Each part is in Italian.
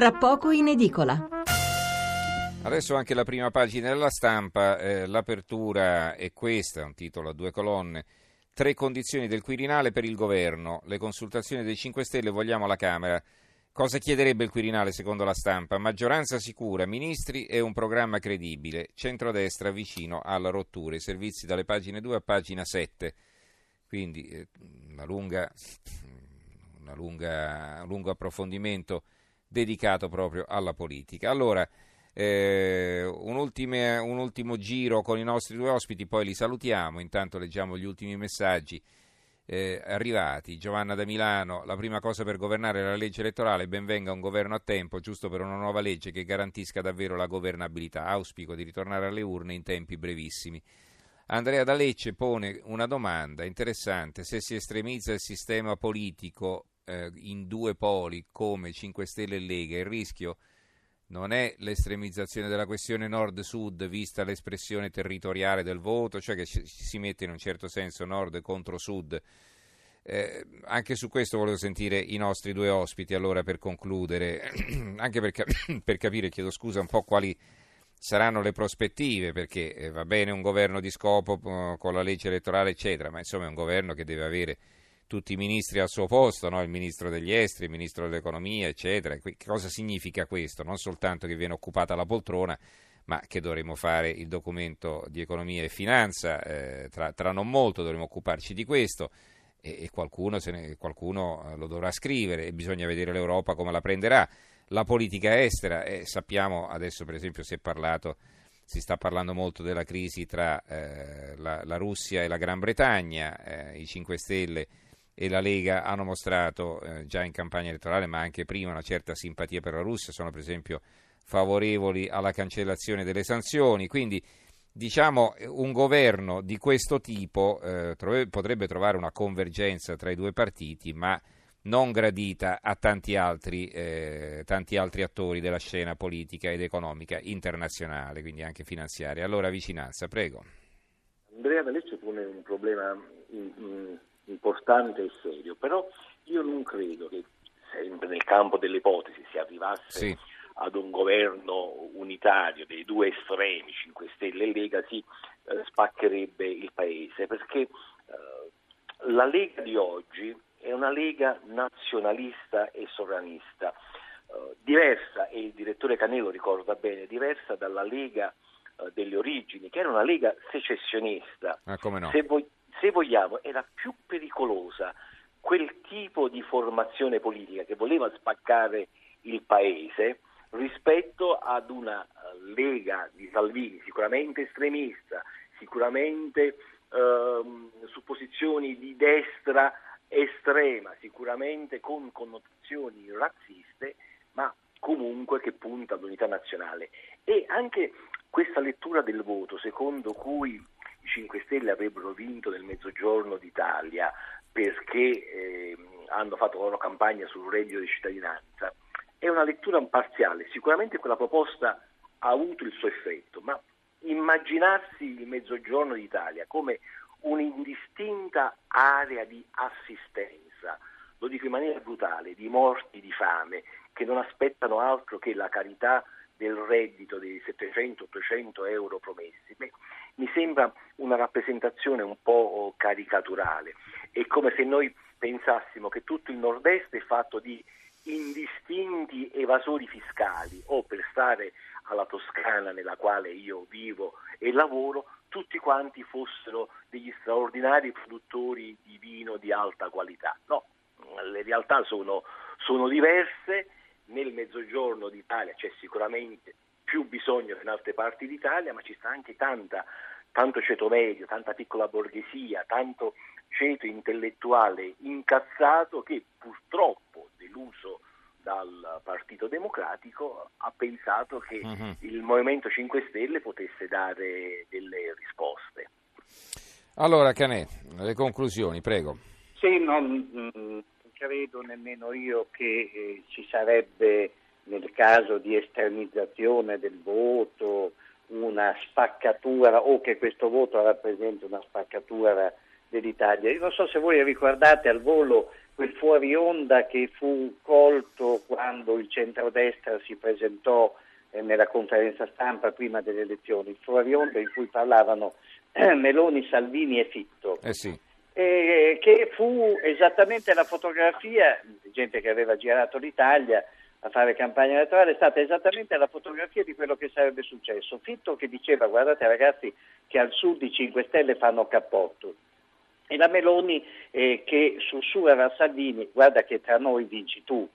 tra poco in edicola. Adesso anche la prima pagina della stampa, eh, l'apertura è questa, un titolo a due colonne. Tre condizioni del Quirinale per il governo, le consultazioni dei 5 Stelle vogliamo la Camera. Cosa chiederebbe il Quirinale secondo la stampa? Maggioranza sicura, ministri e un programma credibile, centrodestra vicino alla rottura, i servizi dalle pagine 2 a pagina 7. Quindi eh, una lunga, una lunga, un lungo approfondimento dedicato proprio alla politica. Allora, eh, un, ultime, un, ultimo giro con i nostri due ospiti, poi li salutiamo, intanto leggiamo gli ultimi messaggi eh, arrivati. Giovanna da Milano, la prima cosa per governare la legge elettorale, benvenga un governo a tempo, giusto per una nuova legge che garantisca davvero la governabilità. Auspico di ritornare alle urne in tempi brevissimi. Andrea da Lecce pone una domanda interessante, se si estremizza il sistema politico eh, in due poli come 5 Stelle e Lega, il rischio non è l'estremizzazione della questione nord-sud vista l'espressione territoriale del voto, cioè che ci, si mette in un certo senso nord contro sud. Eh, anche su questo volevo sentire i nostri due ospiti allora per concludere, anche per, per, capire, chiedo scusa, un po' quali saranno le prospettive, perché eh, va bene un governo di scopo con la legge elettorale, eccetera, ma insomma è un governo che deve avere tutti i ministri al suo posto, no? il ministro degli esteri, il ministro dell'economia, eccetera. Che cosa significa questo? Non soltanto che viene occupata la poltrona, ma che dovremo fare il documento di economia e finanza, eh, tra, tra, non molto dovremo occuparci di questo e, e qualcuno, ne, qualcuno, eh, lo dovrà scrivere e bisogna vedere l'Europa come la prenderà. La politica estera, eh, sappiamo adesso per esempio si è parlato si sta parlando molto della crisi tra eh, la, la, Russia e la Gran Bretagna, eh, i 5 Stelle e la Lega hanno mostrato eh, già in campagna elettorale, ma anche prima, una certa simpatia per la Russia, sono per esempio favorevoli alla cancellazione delle sanzioni, quindi diciamo un governo di questo tipo eh, trove, potrebbe trovare una convergenza tra i due partiti, ma non gradita a tanti altri, eh, tanti altri attori della scena politica ed economica internazionale, quindi anche finanziaria. Allora vicinanza, prego. Andrea D'Alessio pone un problema in, in importante e serio, però io non credo che sempre nel campo delle ipotesi si arrivasse sì. ad un governo unitario dei due estremi, 5 Stelle e Lega, si eh, spaccherebbe il Paese, perché eh, la Lega di oggi è una Lega nazionalista e sovranista, eh, diversa, e il direttore Canelo ricorda bene, diversa dalla Lega eh, delle origini, che era una Lega secessionista. Ah, no? Se, voi, se vogliamo, era più pericolosa quel tipo di formazione politica che voleva spaccare il paese rispetto ad una eh, lega di Salvini sicuramente estremista, sicuramente ehm, su posizioni di destra estrema, sicuramente con connotazioni razziste, ma comunque che punta all'unità nazionale. E anche questa lettura del voto, secondo cui 5 Stelle avrebbero vinto nel mezzogiorno d'Italia perché eh, hanno fatto la loro campagna sul reddito di cittadinanza, è una lettura parziale. Sicuramente quella proposta ha avuto il suo effetto, ma immaginarsi il mezzogiorno d'Italia come un'indistinta area di assistenza, lo dico in maniera brutale, di morti di fame che non aspettano altro che la carità del reddito dei 700-800 euro promessi. Beh, mi sembra una rappresentazione un po' caricaturale. È come se noi pensassimo che tutto il nord-est è fatto di indistinti evasori fiscali o per stare alla Toscana nella quale io vivo e lavoro, tutti quanti fossero degli straordinari produttori di vino di alta qualità. No, le realtà sono, sono diverse nel mezzogiorno d'Italia c'è sicuramente più bisogno che in altre parti d'Italia, ma ci sta anche tanta, tanto ceto medio, tanta piccola borghesia, tanto ceto intellettuale incazzato che purtroppo, deluso dal Partito Democratico, ha pensato che uh-huh. il Movimento 5 Stelle potesse dare delle risposte. Allora, Canè, le conclusioni, prego. Sì, non, credo nemmeno io che eh, ci sarebbe nel caso di estremizzazione del voto una spaccatura o che questo voto rappresenti una spaccatura dell'Italia. Io non so se voi ricordate al volo quel fuori onda che fu colto quando il centrodestra si presentò eh, nella conferenza stampa prima delle elezioni, il fuori onda in cui parlavano eh, Meloni, Salvini e Fitto. Eh sì. Eh, che fu esattamente la fotografia di gente che aveva girato l'Italia a fare campagna elettorale, è stata esattamente la fotografia di quello che sarebbe successo. Fitto che diceva guardate ragazzi che al sud i 5 Stelle fanno cappotto e la Meloni eh, che sussurra a Salvini guarda che tra noi vinci tu.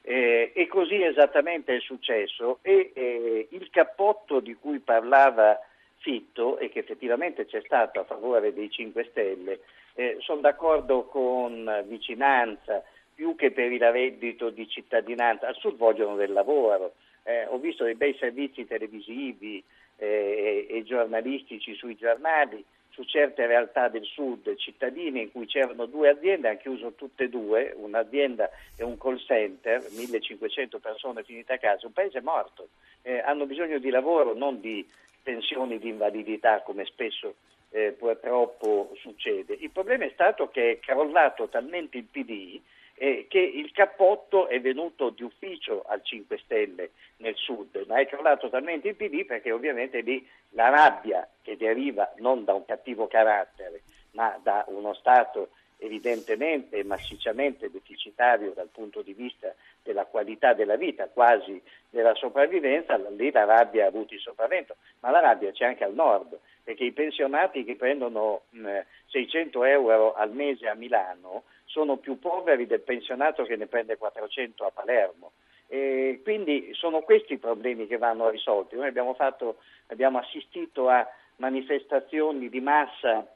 Eh, e così esattamente è successo e eh, il cappotto di cui parlava Fitto e che effettivamente c'è stato a favore dei 5 Stelle, eh, sono d'accordo con vicinanza, più che per il reddito di cittadinanza, al sud vogliono del lavoro. Eh, ho visto dei bei servizi televisivi eh, e giornalistici sui giornali su certe realtà del sud cittadine in cui c'erano due aziende, hanno chiuso tutte e due, un'azienda e un call center, 1500 persone finite a casa, un paese morto, eh, hanno bisogno di lavoro, non di pensioni di invalidità come spesso eh, purtroppo succede. Il problema è stato che è crollato talmente il PD eh, che il cappotto è venuto di ufficio al 5 Stelle nel sud, ma è crollato talmente il PD perché ovviamente lì la rabbia che deriva non da un cattivo carattere, ma da uno Stato evidentemente massicciamente deficitario dal punto di vista della qualità della vita, quasi della sopravvivenza, lì la rabbia ha avuto il sopravvento, ma la rabbia c'è anche al nord, perché i pensionati che prendono mh, 600 euro al mese a Milano sono più poveri del pensionato che ne prende 400 a Palermo. E quindi sono questi i problemi che vanno risolti. Noi abbiamo, fatto, abbiamo assistito a manifestazioni di massa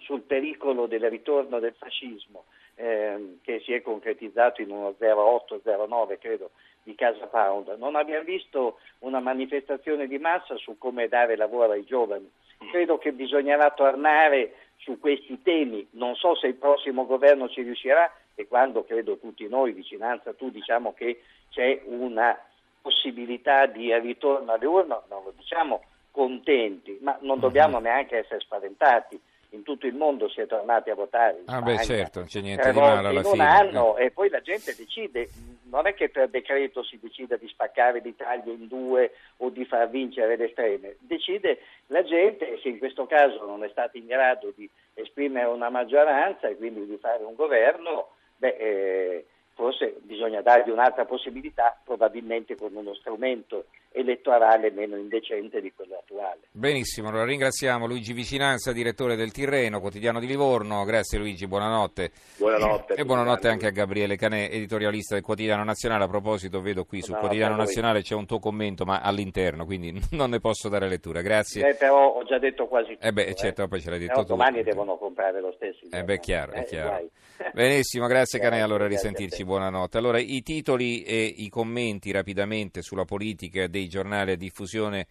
sul pericolo del ritorno del fascismo ehm, che si è concretizzato in uno 08-09 credo di Casa Pound. Non abbiamo visto una manifestazione di massa su come dare lavoro ai giovani. Credo che bisognerà tornare su questi temi. Non so se il prossimo governo ci riuscirà e quando credo tutti noi, vicinanza tu, diciamo che c'è una possibilità di ritorno alle urne, non lo diciamo contenti, ma non dobbiamo mhm. neanche essere spaventati. In tutto il mondo si è tornati a votare. Ah, beh, certo, non c'è niente di male alla in fine. un anno eh. e poi la gente decide. Non è che per decreto si decida di spaccare l'Italia in due o di far vincere le estreme. Decide la gente, se in questo caso non è stata in grado di esprimere una maggioranza e quindi di fare un governo, beh, eh, forse bisogna dargli un'altra possibilità, probabilmente con uno strumento elettorale meno indecente di quello attuale. Benissimo, allora ringraziamo Luigi Vicinanza, direttore del Tirreno, quotidiano di Livorno. Grazie Luigi, buonanotte. Buonanotte. E buonanotte anche a Gabriele Canè, editorialista del Quotidiano Nazionale. A proposito, vedo qui sul Quotidiano Nazionale c'è un tuo commento, ma all'interno, quindi non ne posso dare lettura. Grazie. Eh, però ho già detto quasi tutto. Eh beh, certo, eh. poi ce l'hai detto però tu. domani devono comprare lo stesso. Eh beh, chiaro, è chiaro. Benissimo, grazie Canè, allora risentirci, buonanotte. Allora, i titoli e i commenti rapidamente sulla politica dei giornali a diffusione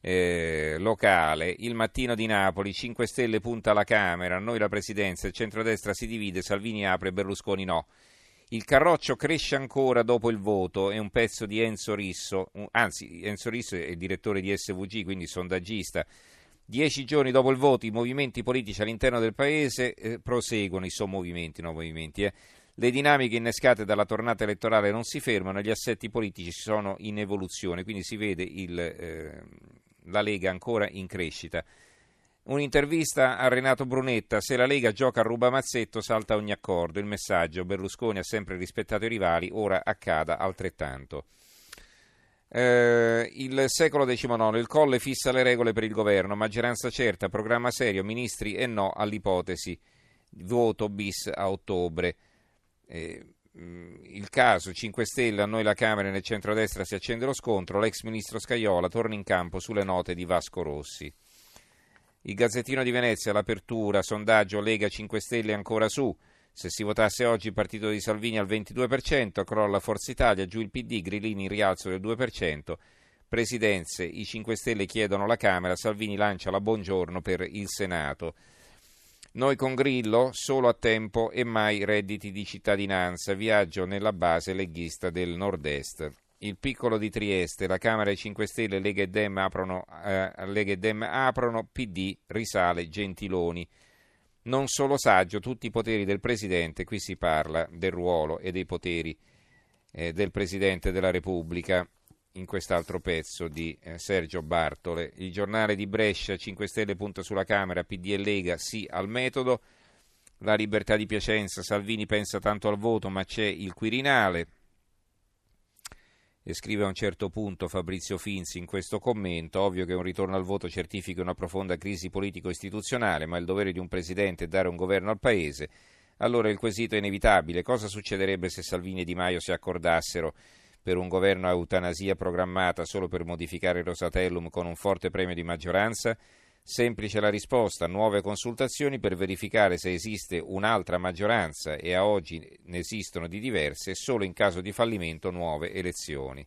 eh, locale. Il mattino di Napoli, 5 Stelle punta alla Camera, noi la Presidenza, il centrodestra si divide, Salvini apre, Berlusconi no. Il carroccio cresce ancora dopo il voto, è un pezzo di Enzo Risso, anzi Enzo Risso è direttore di SVG, quindi sondaggista. Dieci giorni dopo il voto i movimenti politici all'interno del Paese eh, proseguono, i sommovimenti, no movimenti. Eh. Le dinamiche innescate dalla tornata elettorale non si fermano gli assetti politici sono in evoluzione, quindi si vede il, eh, la Lega ancora in crescita. Un'intervista a Renato Brunetta, se la Lega gioca a rubamazzetto salta ogni accordo, il messaggio Berlusconi ha sempre rispettato i rivali, ora accada altrettanto. Eh, il secolo XIX, il Colle fissa le regole per il governo, maggioranza certa, programma serio, ministri e no all'ipotesi, voto bis a ottobre. Eh, il caso 5 Stelle, a noi la Camera e nel centrodestra si accende lo scontro, l'ex ministro Scaiola torna in campo sulle note di Vasco Rossi. Il Gazzettino di Venezia, l'apertura, sondaggio Lega 5 Stelle ancora su, se si votasse oggi il partito di Salvini al 22%, crolla Forza Italia, giù il PD, Grillini in rialzo del 2%. Presidenze, i 5 Stelle chiedono la Camera, Salvini lancia la buongiorno per il Senato. Noi con Grillo, solo a tempo e mai redditi di cittadinanza, viaggio nella base leghista del nord-est. Il piccolo di Trieste, la Camera e 5 Stelle, Lega e Dem aprono, eh, Lega e Dem aprono PD risale Gentiloni. non solo saggio, tutti i poteri del Presidente, qui si parla del ruolo e dei poteri eh, del Presidente della Repubblica in quest'altro pezzo di eh, Sergio Bartole. Il giornale di Brescia, 5 Stelle punta sulla Camera, PD e Lega, sì al metodo. La libertà di Piacenza, Salvini pensa tanto al voto ma c'è il Quirinale. E scrive a un certo punto Fabrizio Finzi in questo commento, ovvio che un ritorno al voto certifichi una profonda crisi politico-istituzionale, ma il dovere di un Presidente è dare un governo al Paese. Allora il quesito è inevitabile, cosa succederebbe se Salvini e Di Maio si accordassero per un governo a eutanasia programmata solo per modificare il Rosatellum con un forte premio di maggioranza? Semplice la risposta, nuove consultazioni per verificare se esiste un'altra maggioranza e a oggi ne esistono di diverse, solo in caso di fallimento nuove elezioni.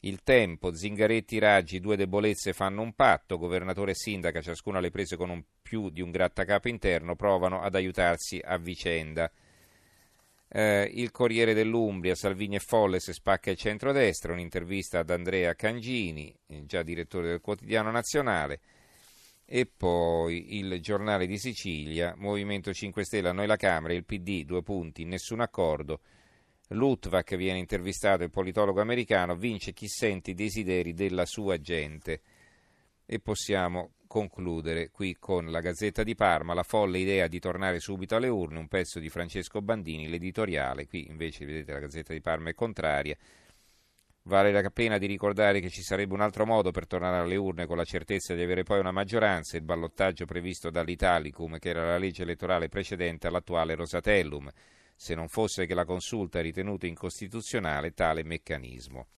Il tempo, Zingaretti, Raggi, due debolezze fanno un patto, governatore e sindaca, ciascuno alle prese con un più di un grattacapo interno, provano ad aiutarsi a vicenda. Eh, il Corriere dell'Umbria, Salvini e Folles spacca il centrodestra, un'intervista ad Andrea Cangini, già direttore del quotidiano nazionale. E poi il giornale di Sicilia, Movimento 5 Stelle, a noi la Camera, il PD, due punti, nessun accordo. Lutvak viene intervistato, il politologo americano, vince chi sente i desideri della sua gente. E possiamo concludere qui con la Gazzetta di Parma, la folle idea di tornare subito alle urne, un pezzo di Francesco Bandini, l'editoriale, qui invece vedete la Gazzetta di Parma è contraria. Vale la pena di ricordare che ci sarebbe un altro modo per tornare alle urne con la certezza di avere poi una maggioranza, il ballottaggio previsto dall'Italicum, che era la legge elettorale precedente all'attuale Rosatellum, se non fosse che la consulta ha ritenuto incostituzionale tale meccanismo.